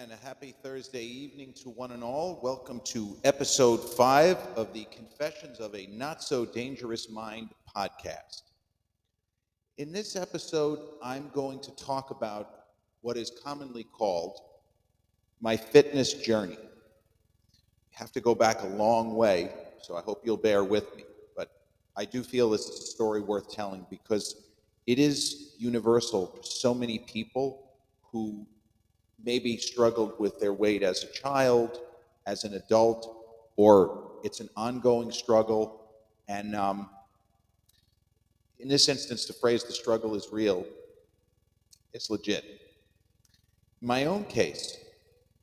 And a happy Thursday evening to one and all. Welcome to episode five of the Confessions of a Not So Dangerous Mind podcast. In this episode, I'm going to talk about what is commonly called my fitness journey. I have to go back a long way, so I hope you'll bear with me. But I do feel this is a story worth telling because it is universal to so many people who maybe struggled with their weight as a child, as an adult, or it's an ongoing struggle. And um, in this instance, the phrase the struggle is real, it's legit. In my own case,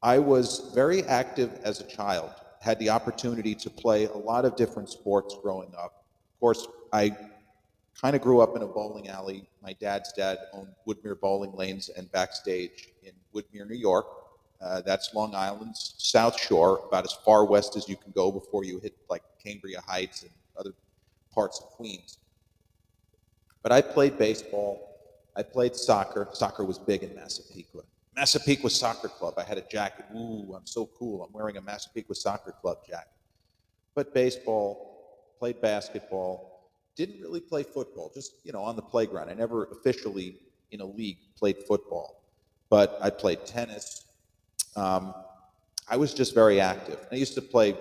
I was very active as a child, had the opportunity to play a lot of different sports growing up. Of course, I kind of grew up in a bowling alley. My dad's dad owned Woodmere Bowling Lanes and Backstage in Woodmere, New York. Uh, that's Long Island's South Shore, about as far west as you can go before you hit like Cambria Heights and other parts of Queens. But I played baseball. I played soccer. Soccer was big in Massapequa. Massapequa Soccer Club. I had a jacket. Ooh, I'm so cool. I'm wearing a Massapequa Soccer Club jacket. But baseball, played basketball, didn't really play football, just, you know, on the playground. I never officially in a league played football, but I played tennis. Um, I was just very active. I used to play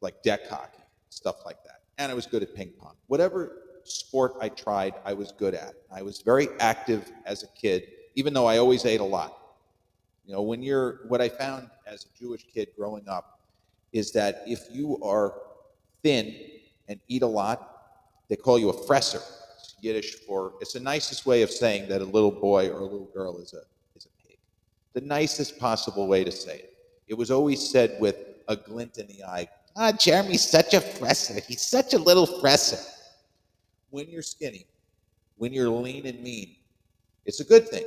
like deck hockey, stuff like that. And I was good at ping pong. Whatever sport I tried, I was good at. I was very active as a kid, even though I always ate a lot. You know, when you're, what I found as a Jewish kid growing up is that if you are thin and eat a lot, they call you a fresser. It's Yiddish for it's the nicest way of saying that a little boy or a little girl is a is a pig. The nicest possible way to say it. It was always said with a glint in the eye. Ah, Jeremy's such a fresser. He's such a little fresser. When you're skinny, when you're lean and mean, it's a good thing.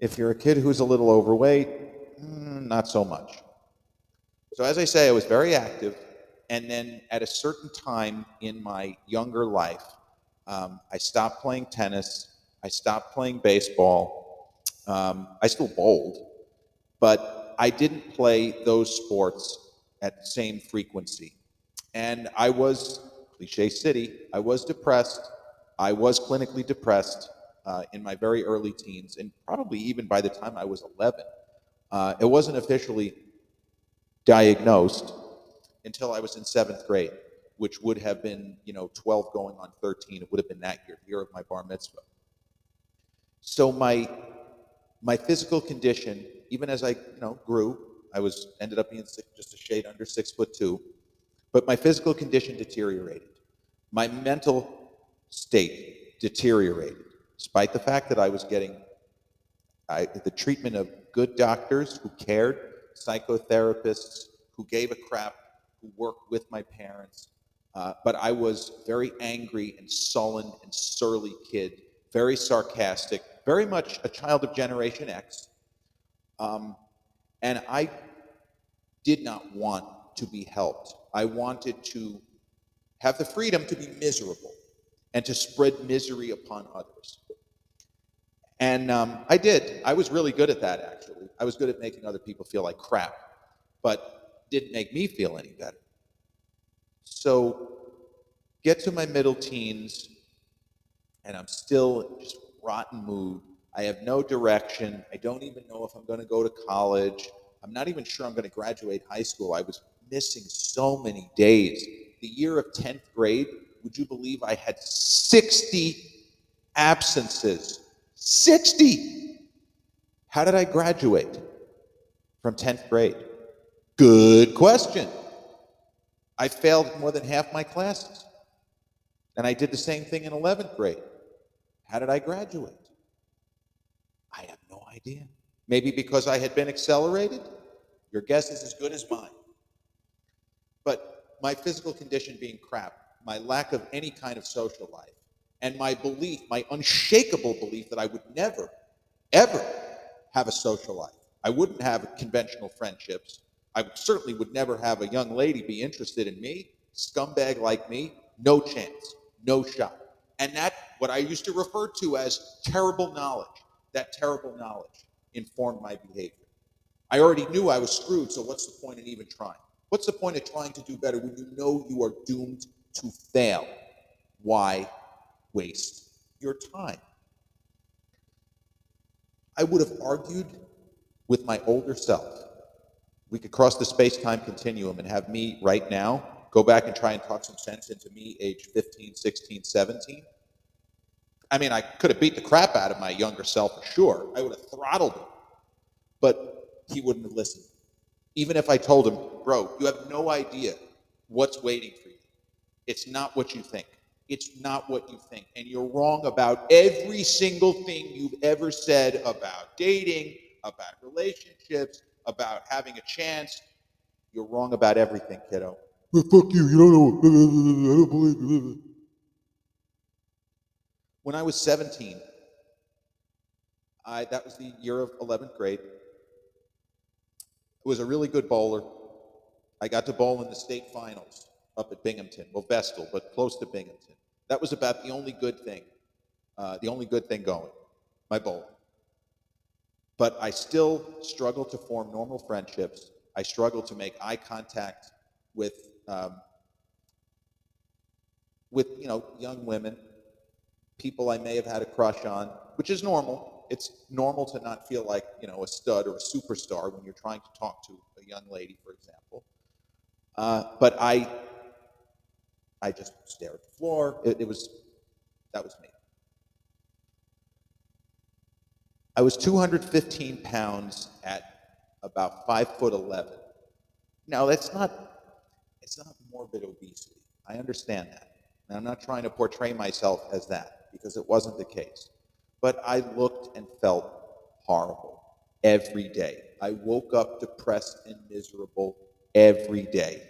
If you're a kid who's a little overweight, mm, not so much. So, as I say, I was very active. And then at a certain time in my younger life, um, I stopped playing tennis. I stopped playing baseball. Um, I still bowled, but I didn't play those sports at the same frequency. And I was, cliche city, I was depressed. I was clinically depressed uh, in my very early teens, and probably even by the time I was 11. Uh, it wasn't officially diagnosed until I was in seventh grade, which would have been, you know, 12 going on 13. It would have been that year, the year of my bar mitzvah. So my my physical condition, even as I, you know, grew, I was ended up being six, just a shade under six foot two, but my physical condition deteriorated. My mental state deteriorated, despite the fact that I was getting I, the treatment of good doctors who cared, psychotherapists who gave a crap who worked with my parents. Uh, but I was very angry and sullen and surly kid, very sarcastic, very much a child of Generation X. Um, and I did not want to be helped. I wanted to have the freedom to be miserable and to spread misery upon others. And um, I did. I was really good at that, actually. I was good at making other people feel like crap. But didn't make me feel any better. So, get to my middle teens, and I'm still just rotten mood. I have no direction. I don't even know if I'm going to go to college. I'm not even sure I'm going to graduate high school. I was missing so many days. The year of 10th grade, would you believe I had 60 absences? 60! How did I graduate from 10th grade? Good question. I failed more than half my classes. And I did the same thing in 11th grade. How did I graduate? I have no idea. Maybe because I had been accelerated? Your guess is as good as mine. But my physical condition being crap, my lack of any kind of social life, and my belief, my unshakable belief that I would never, ever have a social life. I wouldn't have conventional friendships. I certainly would never have a young lady be interested in me. Scumbag like me, no chance, no shot. And that, what I used to refer to as terrible knowledge, that terrible knowledge informed my behavior. I already knew I was screwed, so what's the point in even trying? What's the point of trying to do better when you know you are doomed to fail? Why waste your time? I would have argued with my older self. We could cross the space time continuum and have me right now go back and try and talk some sense into me, age 15, 16, 17. I mean, I could have beat the crap out of my younger self for sure. I would have throttled him. But he wouldn't have listened. Even if I told him, bro, you have no idea what's waiting for you. It's not what you think. It's not what you think. And you're wrong about every single thing you've ever said about dating, about relationships, about having a chance. You're wrong about everything, kiddo. Well, fuck you. You don't know. I don't believe. When I was 17, I, that was the year of 11th grade. I was a really good bowler. I got to bowl in the state finals up at Binghamton. Well, Vestal, but close to Binghamton. That was about the only good thing, uh, the only good thing going, my bowling. But I still struggle to form normal friendships. I struggle to make eye contact with, um, with you know, young women, people I may have had a crush on, which is normal. It's normal to not feel like you know a stud or a superstar when you're trying to talk to a young lady, for example. Uh, but I, I just stare at the floor. It, it was, that was me. I was 215 pounds at about five foot 11. Now that's not, it's not morbid obesity. I understand that. And I'm not trying to portray myself as that because it wasn't the case. But I looked and felt horrible every day. I woke up depressed and miserable every day.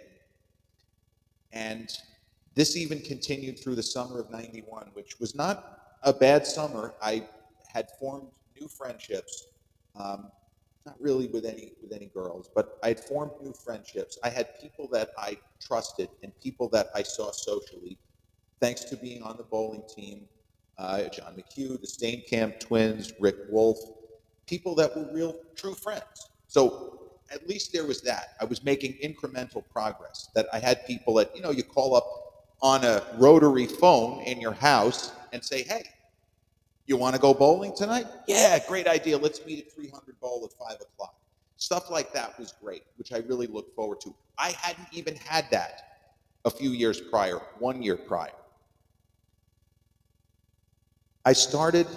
And this even continued through the summer of 91, which was not a bad summer. I had formed new friendships, um, not really with any with any girls, but I had formed new friendships. I had people that I trusted and people that I saw socially, thanks to being on the bowling team. Uh, John McHugh, the Steenkamp twins, Rick Wolf, people that were real true friends. So at least there was that. I was making incremental progress. That I had people that you know you call up on a rotary phone in your house and say, "Hey, you want to go bowling tonight? Yeah, great idea. Let's meet at 300 Bowl at 5 o'clock. Stuff like that was great, which I really looked forward to. I hadn't even had that a few years prior, one year prior. I started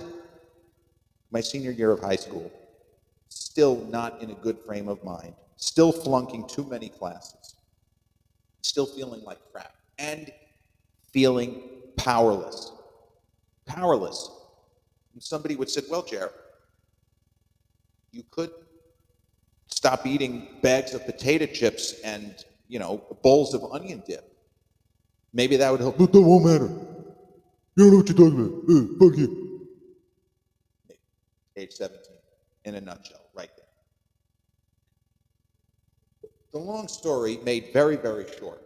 my senior year of high school, still not in a good frame of mind, still flunking too many classes, still feeling like crap, and feeling powerless. Powerless and somebody would say, Well, Jared, you could stop eating bags of potato chips and, you know, bowls of onion dip. Maybe that would help. But that won't matter. You don't know what you're talking about. Uh, fuck you. Age 17, in a nutshell, right there. The long story, made very, very short,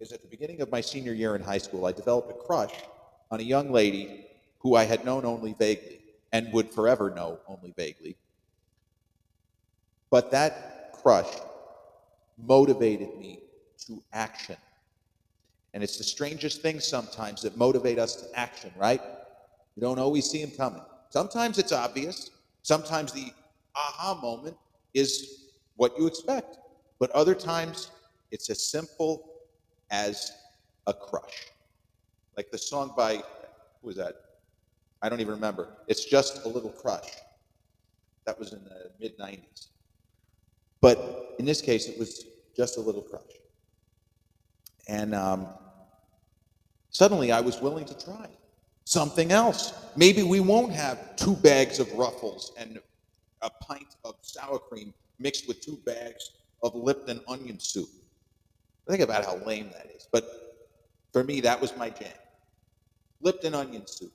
is at the beginning of my senior year in high school, I developed a crush on a young lady who I had known only vaguely and would forever know only vaguely. But that crush motivated me to action. And it's the strangest thing sometimes that motivate us to action, right? You don't always see them coming. Sometimes it's obvious. Sometimes the aha moment is what you expect. But other times it's as simple as a crush. Like the song by, who was that? I don't even remember. It's just a little crush. That was in the mid 90s. But in this case, it was just a little crush. And um, suddenly I was willing to try something else. Maybe we won't have two bags of ruffles and a pint of sour cream mixed with two bags of Lipton onion soup. Think about how lame that is. But for me, that was my jam. Lipton onion soup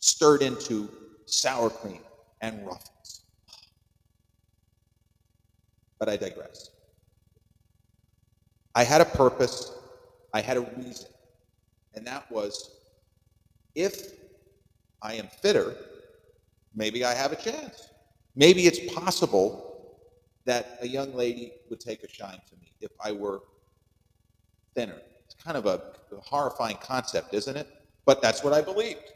stirred into sour cream and ruffles. But I digress. I had a purpose, I had a reason, and that was if I am fitter, maybe I have a chance. Maybe it's possible that a young lady would take a shine to me if I were thinner. It's kind of a horrifying concept, isn't it? But that's what I believed.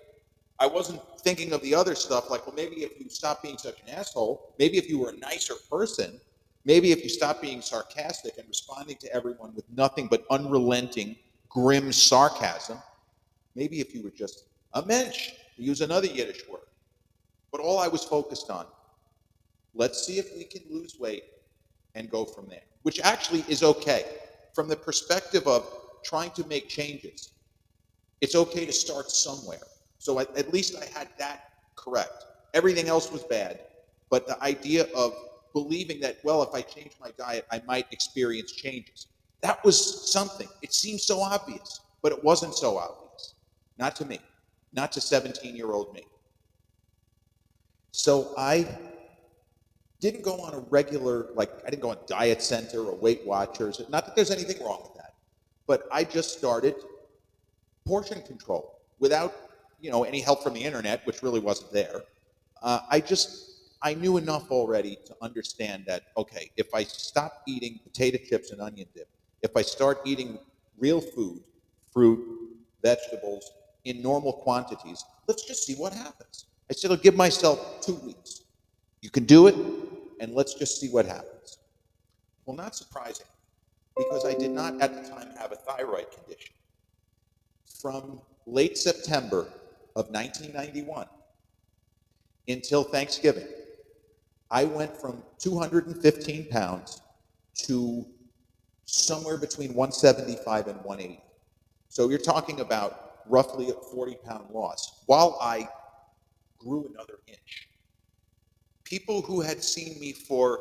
I wasn't thinking of the other stuff like, well, maybe if you stop being such an asshole, maybe if you were a nicer person, maybe if you stop being sarcastic and responding to everyone with nothing but unrelenting, grim sarcasm, maybe if you were just a mensch, use another Yiddish word. But all I was focused on, let's see if we can lose weight and go from there, which actually is okay. From the perspective of trying to make changes, it's okay to start somewhere. So at, at least I had that correct. Everything else was bad. But the idea of believing that, well, if I change my diet, I might experience changes. That was something. It seemed so obvious, but it wasn't so obvious. Not to me, not to 17 year old me. So I didn't go on a regular, like, I didn't go on Diet Center or Weight Watchers. Not that there's anything wrong with that, but I just started portion control without, you know, any help from the internet, which really wasn't there. Uh, I just, I knew enough already to understand that, okay, if I stop eating potato chips and onion dip, if I start eating real food, fruit, vegetables, in normal quantities, let's just see what happens. I said, I'll give myself two weeks. You can do it, and let's just see what happens. Well, not surprising, because I did not at the time have a thyroid condition. From late September of 1991 until Thanksgiving, I went from 215 pounds to somewhere between 175 and 180. So you're talking about roughly a 40 pound loss while I grew another inch. People who had seen me for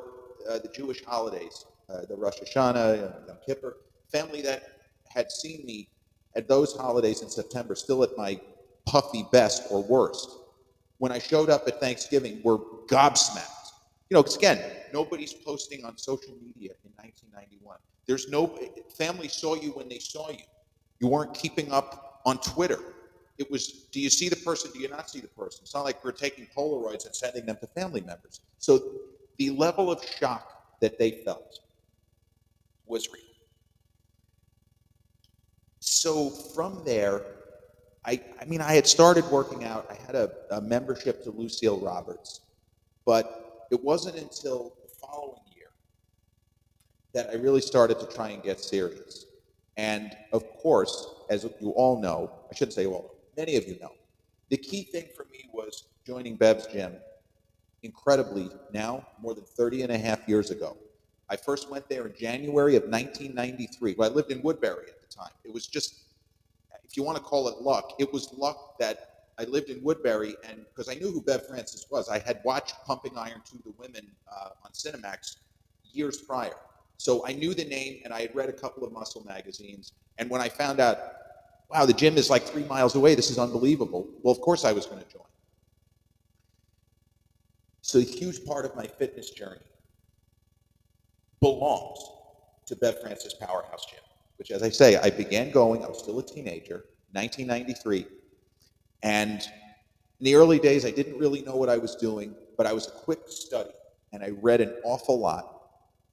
uh, the Jewish holidays, uh, the Rosh Hashanah and Yom Kippur, family that had seen me at those holidays in September, still at my puffy best or worst, when I showed up at Thanksgiving, were gobsmacked. You know, because again, nobody's posting on social media in 1991. There's no family saw you when they saw you. You weren't keeping up on Twitter. It was, do you see the person? Do you not see the person? It's not like we're taking Polaroids and sending them to family members. So the level of shock that they felt was real. So from there, I, I mean, I had started working out. I had a, a membership to Lucille Roberts, but it wasn't until the following year that I really started to try and get serious. And of course, as you all know, I shouldn't say all, many of you know, the key thing for me was joining Bev's gym incredibly now, more than 30 and a half years ago. I first went there in January of 1993. Well, I lived in Woodbury at the time. It was just, if you want to call it luck, it was luck that I lived in Woodbury, and because I knew who Bev Francis was, I had watched Pumping Iron 2 The Women uh, on Cinemax years prior. So I knew the name, and I had read a couple of muscle magazines. And when I found out, wow, the gym is like three miles away, this is unbelievable, well, of course I was going to join. So a huge part of my fitness journey belongs to Bev Francis Powerhouse Gym, which, as I say, I began going, I was still a teenager, 1993. And in the early days, I didn't really know what I was doing, but I was a quick study, and I read an awful lot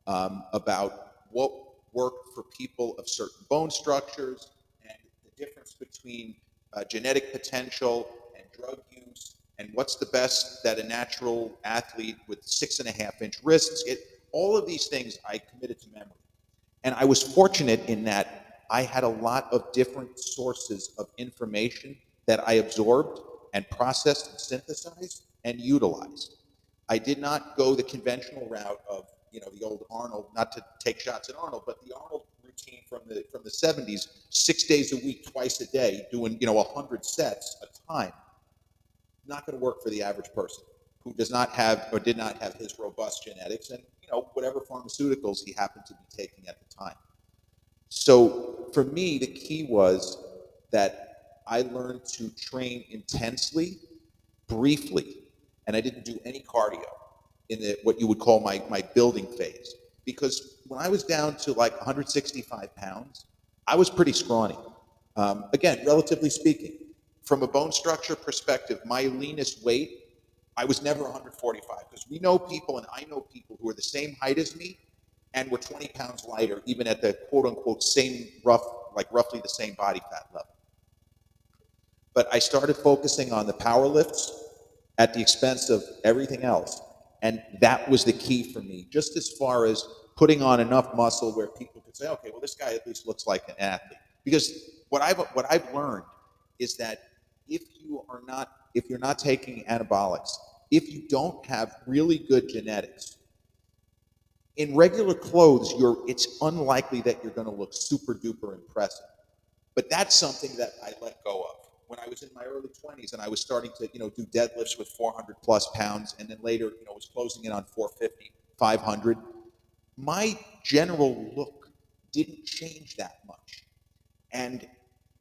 um, about what worked for people of certain bone structures and the difference between uh, genetic potential and drug use, and what's the best that a natural athlete with six and a half inch wrists. It, all of these things I committed to. And I was fortunate in that I had a lot of different sources of information that I absorbed and processed and synthesized and utilized. I did not go the conventional route of, you know, the old Arnold, not to take shots at Arnold, but the Arnold routine from the from the 70s, six days a week, twice a day, doing, you know, 100 sets a time. Not going to work for the average person who does not have or did not have his robust genetics and, you know, whatever pharmaceuticals he happened to be taking at the time. So for me, the key was that I learned to train intensely, briefly, and I didn't do any cardio in the, what you would call my, my building phase. Because when I was down to like 165 pounds, I was pretty scrawny. Um, again, relatively speaking, from a bone structure perspective, my leanest weight, I was never 145 because we know people, and I know people who are the same height as me and were 20 pounds lighter, even at the quote unquote same rough, like roughly the same body fat level. But I started focusing on the power lifts at the expense of everything else. And that was the key for me, just as far as putting on enough muscle where people could say, okay, well, this guy at least looks like an athlete. Because what I've, what I've learned is that if you are not, if you're not taking anabolics, if you don't have really good genetics, in regular clothes, it's unlikely that you're going to look super duper impressive. But that's something that I let go of when I was in my early 20s and I was starting to, you know, do deadlifts with 400 plus pounds and then later, you know, was closing in on 450, 500. My general look didn't change that much. And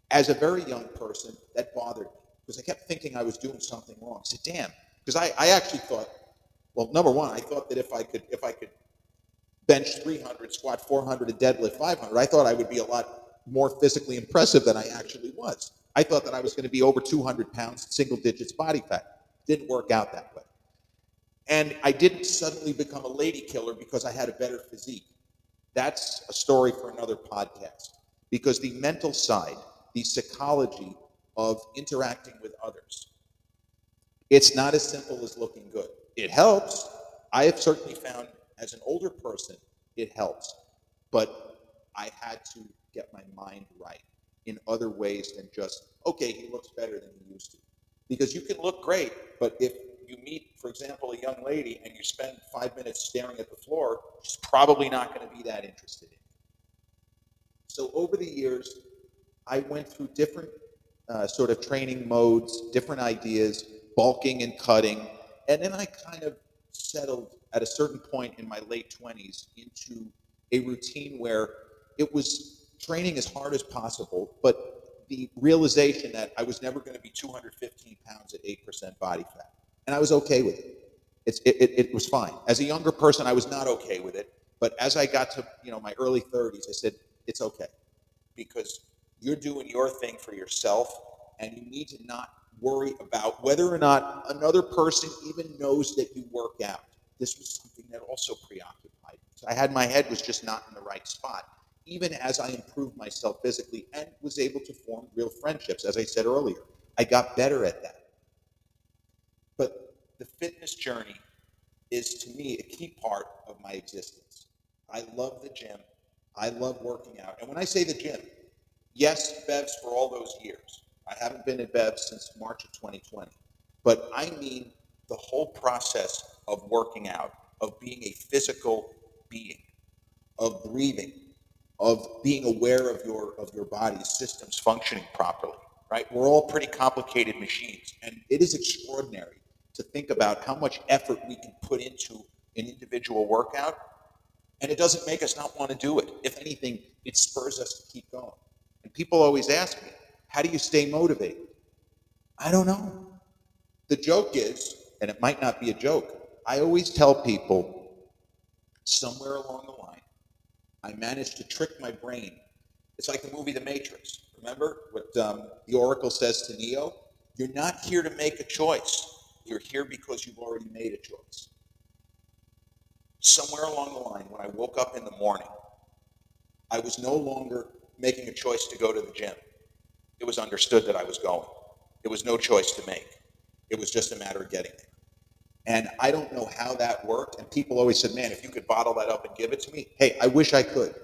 as a very young person, that bothered me because I kept thinking I was doing something wrong. I said, damn, because I, I actually thought, well, number one, I thought that if I could, if I could bench 300, squat 400, and deadlift 500, I thought I would be a lot more physically impressive than I actually was. I thought that I was going to be over 200 pounds, single digits body fat. Didn't work out that way. And I didn't suddenly become a lady killer because I had a better physique. That's a story for another podcast. Because the mental side, the psychology of interacting with others, it's not as simple as looking good. It helps. I have certainly found as an older person, it helps. But I had to get my mind right in other ways than just, okay, he looks better than he used to. Because you can look great, but if you meet, for example, a young lady and you spend five minutes staring at the floor, she's probably not going to be that interested in you. So over the years, I went through different uh, sort of training modes, different ideas, bulking and cutting, and then I kind of settled at a certain point in my late 20s into a routine where it was training as hard as possible, but the realization that I was never going to be 215 pounds at 8% body fat. And I was okay with it. It's, it, it, it was fine. As a younger person, I was not okay with it. But as I got to you know my early 30s, I said, it's okay. Because you're doing your thing for yourself, and you need to not worry about whether or not another person even knows that you work out. This was something that also preoccupied me. So I had my head was just not in the right spot, even as I improved myself physically and was able to form real friendships. As I said earlier, I got better at that. But the fitness journey is to me a key part of my existence. I love the gym. I love working out. And when I say the gym, yes, Bev's for all those years. I haven't been at Bev since March of 2020. But I mean the whole process of working out, of being a physical being, of breathing, of being aware of your of your body's systems functioning properly. Right? We're all pretty complicated machines, and it is extraordinary to think about how much effort we can put into an individual workout, and it doesn't make us not want to do it. If anything, it spurs us to keep going. People always ask me, how do you stay motivated? I don't know. The joke is, and it might not be a joke, I always tell people somewhere along the line, I managed to trick my brain. It's like the movie The Matrix. Remember what um, the Oracle says to Neo? You're not here to make a choice. You're here because you've already made a choice. Somewhere along the line, when I woke up in the morning, I was no longer making a choice to go to the gym. It was understood that I was going. It was no choice to make. It was just a matter of getting there. And I don't know how that worked. And people always said, man, if you could bottle that up and give it to me, hey, I wish I could.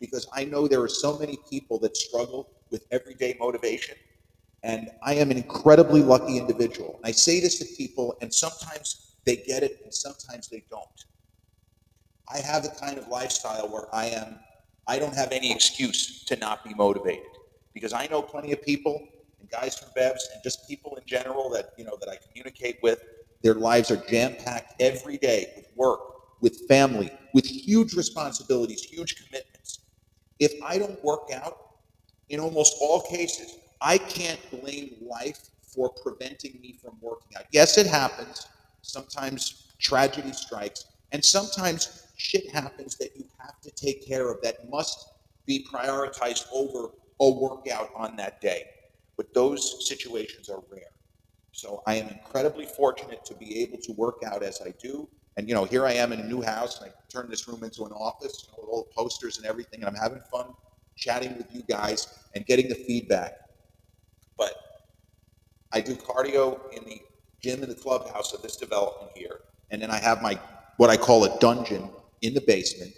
Because I know there are so many people that struggle with everyday motivation. And I am an incredibly lucky individual. I say this to people, and sometimes they get it, and sometimes they don't. I have the kind of lifestyle where I am, I don't have any excuse to not be motivated. Because I know plenty of people and guys from Bevs and just people in general that, you know, that I communicate with their lives are jam packed every day with work, with family, with huge responsibilities, huge commitments. If I don't work out, in almost all cases, I can't blame life for preventing me from working out. Yes, it happens. Sometimes tragedy strikes, and sometimes shit happens that you have to take care of that must be prioritized over a workout on that day. But those situations are rare. So I am incredibly fortunate to be able to work out as I do. And you know, here I am in a new house, and I turned this room into an office you know, with all the posters and everything, and I'm having fun chatting with you guys and getting the feedback. But I do cardio in the gym in the clubhouse of this development here, and then I have my what I call a dungeon in the basement,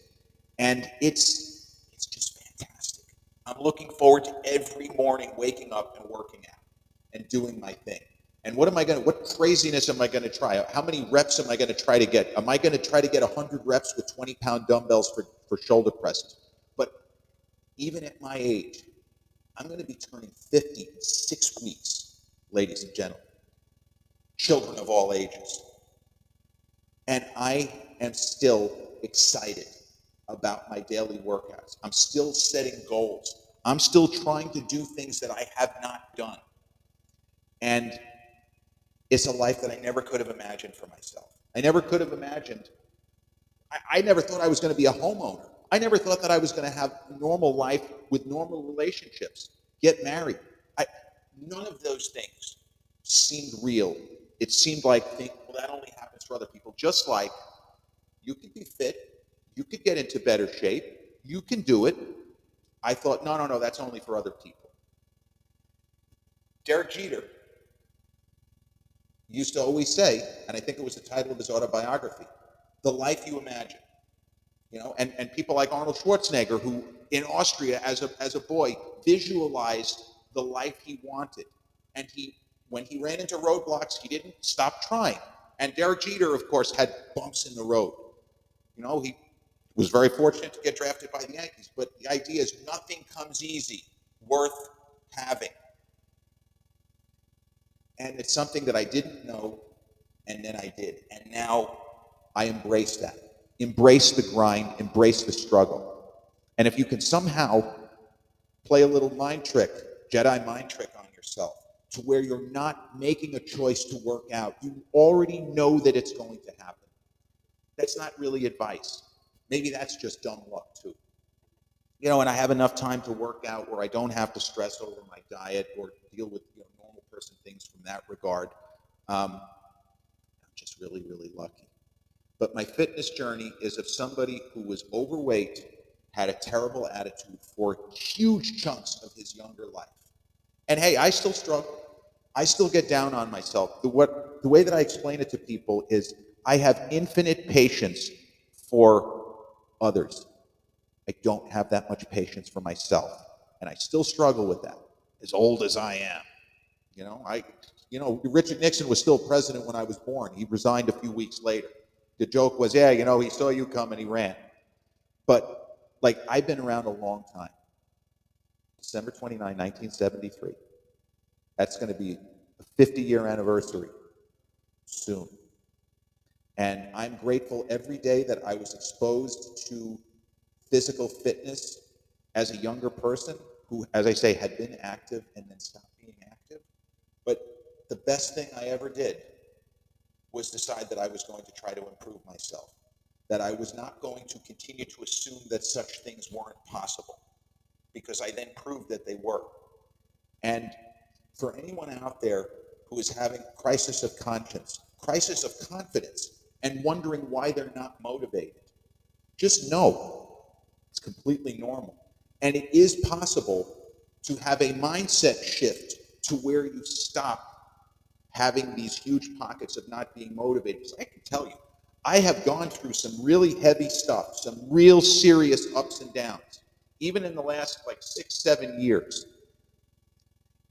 and it's it's just fantastic. I'm looking forward to every morning waking up and working out and doing my thing. And what am I going to, what craziness am I going to try? How many reps am I going to try to get? Am I going to try to get 100 reps with 20 pound dumbbells for, for shoulder presses? But even at my age, I'm going to be turning 50 in six weeks, ladies and gentlemen, children of all ages. And I am still excited about my daily workouts. I'm still setting goals. I'm still trying to do things that I have not done. And it's a life that I never could have imagined for myself. I never could have imagined. I, I never thought I was going to be a homeowner. I never thought that I was going to have a normal life with normal relationships, get married. I, none of those things seemed real. It seemed like, think, well, that only happens for other people. Just like you could be fit, you could get into better shape, you can do it. I thought, no, no, no, that's only for other people. Derek Jeter, used to always say, and I think it was the title of his autobiography, The Life You Imagine. You know, and, and people like Arnold Schwarzenegger, who in Austria as a, as a boy visualized the life he wanted. And he, when he ran into roadblocks, he didn't stop trying. And Derek Jeter, of course, had bumps in the road. You know, he was very fortunate to get drafted by the Yankees, but the idea is nothing comes easy worth having. And it's something that I didn't know, and then I did. And now I embrace that. Embrace the grind, embrace the struggle. And if you can somehow play a little mind trick, Jedi mind trick on yourself, to where you're not making a choice to work out, you already know that it's going to happen. That's not really advice. Maybe that's just dumb luck, too. You know, and I have enough time to work out where I don't have to stress over my diet or deal with you know, person things from that regard. Um, I'm just really, really lucky. But my fitness journey is of somebody who was overweight, had a terrible attitude for huge chunks of his younger life. And hey, I still struggle. I still get down on myself. The, what, the way that I explain it to people is I have infinite patience for others. I don't have that much patience for myself. And I still struggle with that, as old as I am. You know, I, you know, Richard Nixon was still president when I was born. He resigned a few weeks later. The joke was, yeah, you know, he saw you come and he ran. But like, I've been around a long time. December 29, 1973. That's going to be a 50 year anniversary soon. And I'm grateful every day that I was exposed to physical fitness as a younger person who, as I say, had been active and then stopped being active. But the best thing I ever did was decide that I was going to try to improve myself, that I was not going to continue to assume that such things weren't possible, because I then proved that they were. And for anyone out there who is having crisis of conscience, crisis of confidence, and wondering why they're not motivated, just know it's completely normal. And it is possible to have a mindset shift to where you stop having these huge pockets of not being motivated. Because I can tell you, I have gone through some really heavy stuff, some real serious ups and downs, even in the last like six, seven years.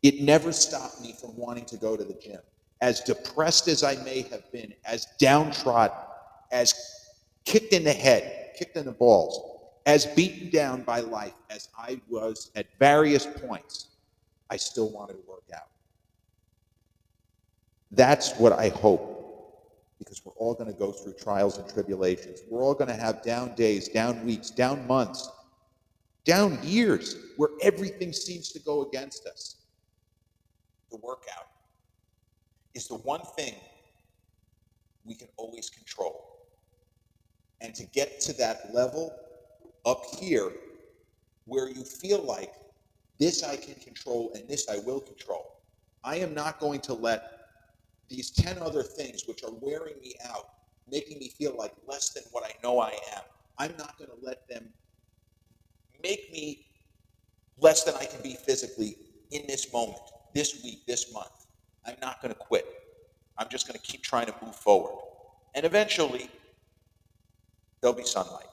It never stopped me from wanting to go to the gym. As depressed as I may have been, as downtrodden, as kicked in the head, kicked in the balls, as beaten down by life as I was at various points, I still wanted to work out. That's what I hope, because we're all going to go through trials and tribulations. We're all going to have down days, down weeks, down months, down years where everything seems to go against us. The workout is the one thing we can always control. And to get to that level up here where you feel like this I can control and this I will control, I am not going to let these 10 other things which are wearing me out, making me feel like less than what I know I am, I'm not going to let them make me less than I can be physically in this moment, this week, this month. I'm not going to quit. I'm just going to keep trying to move forward. And eventually, there'll be sunlight.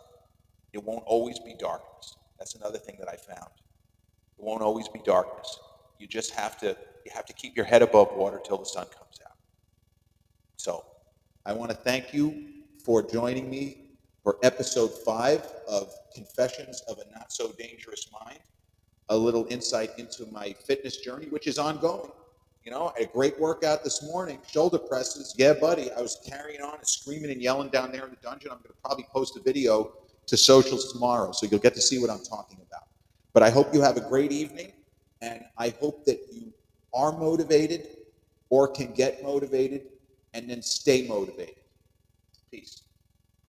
It won't always be darkness. That's another thing that I found. It won't always be darkness. You just have to you have to keep your head above water till the sun comes out. So, I want to thank you for joining me for episode 5 of Confessions of a Not So Dangerous Mind. A little insight into my fitness journey which is ongoing. You know, a great workout this morning, shoulder presses. Yeah, buddy, I was carrying on and screaming and yelling down there in the dungeon. I'm going to probably post a video to socials tomorrow, so you'll get to see what I'm talking about. But I hope you have a great evening, and I hope that you are motivated or can get motivated and then stay motivated. Peace.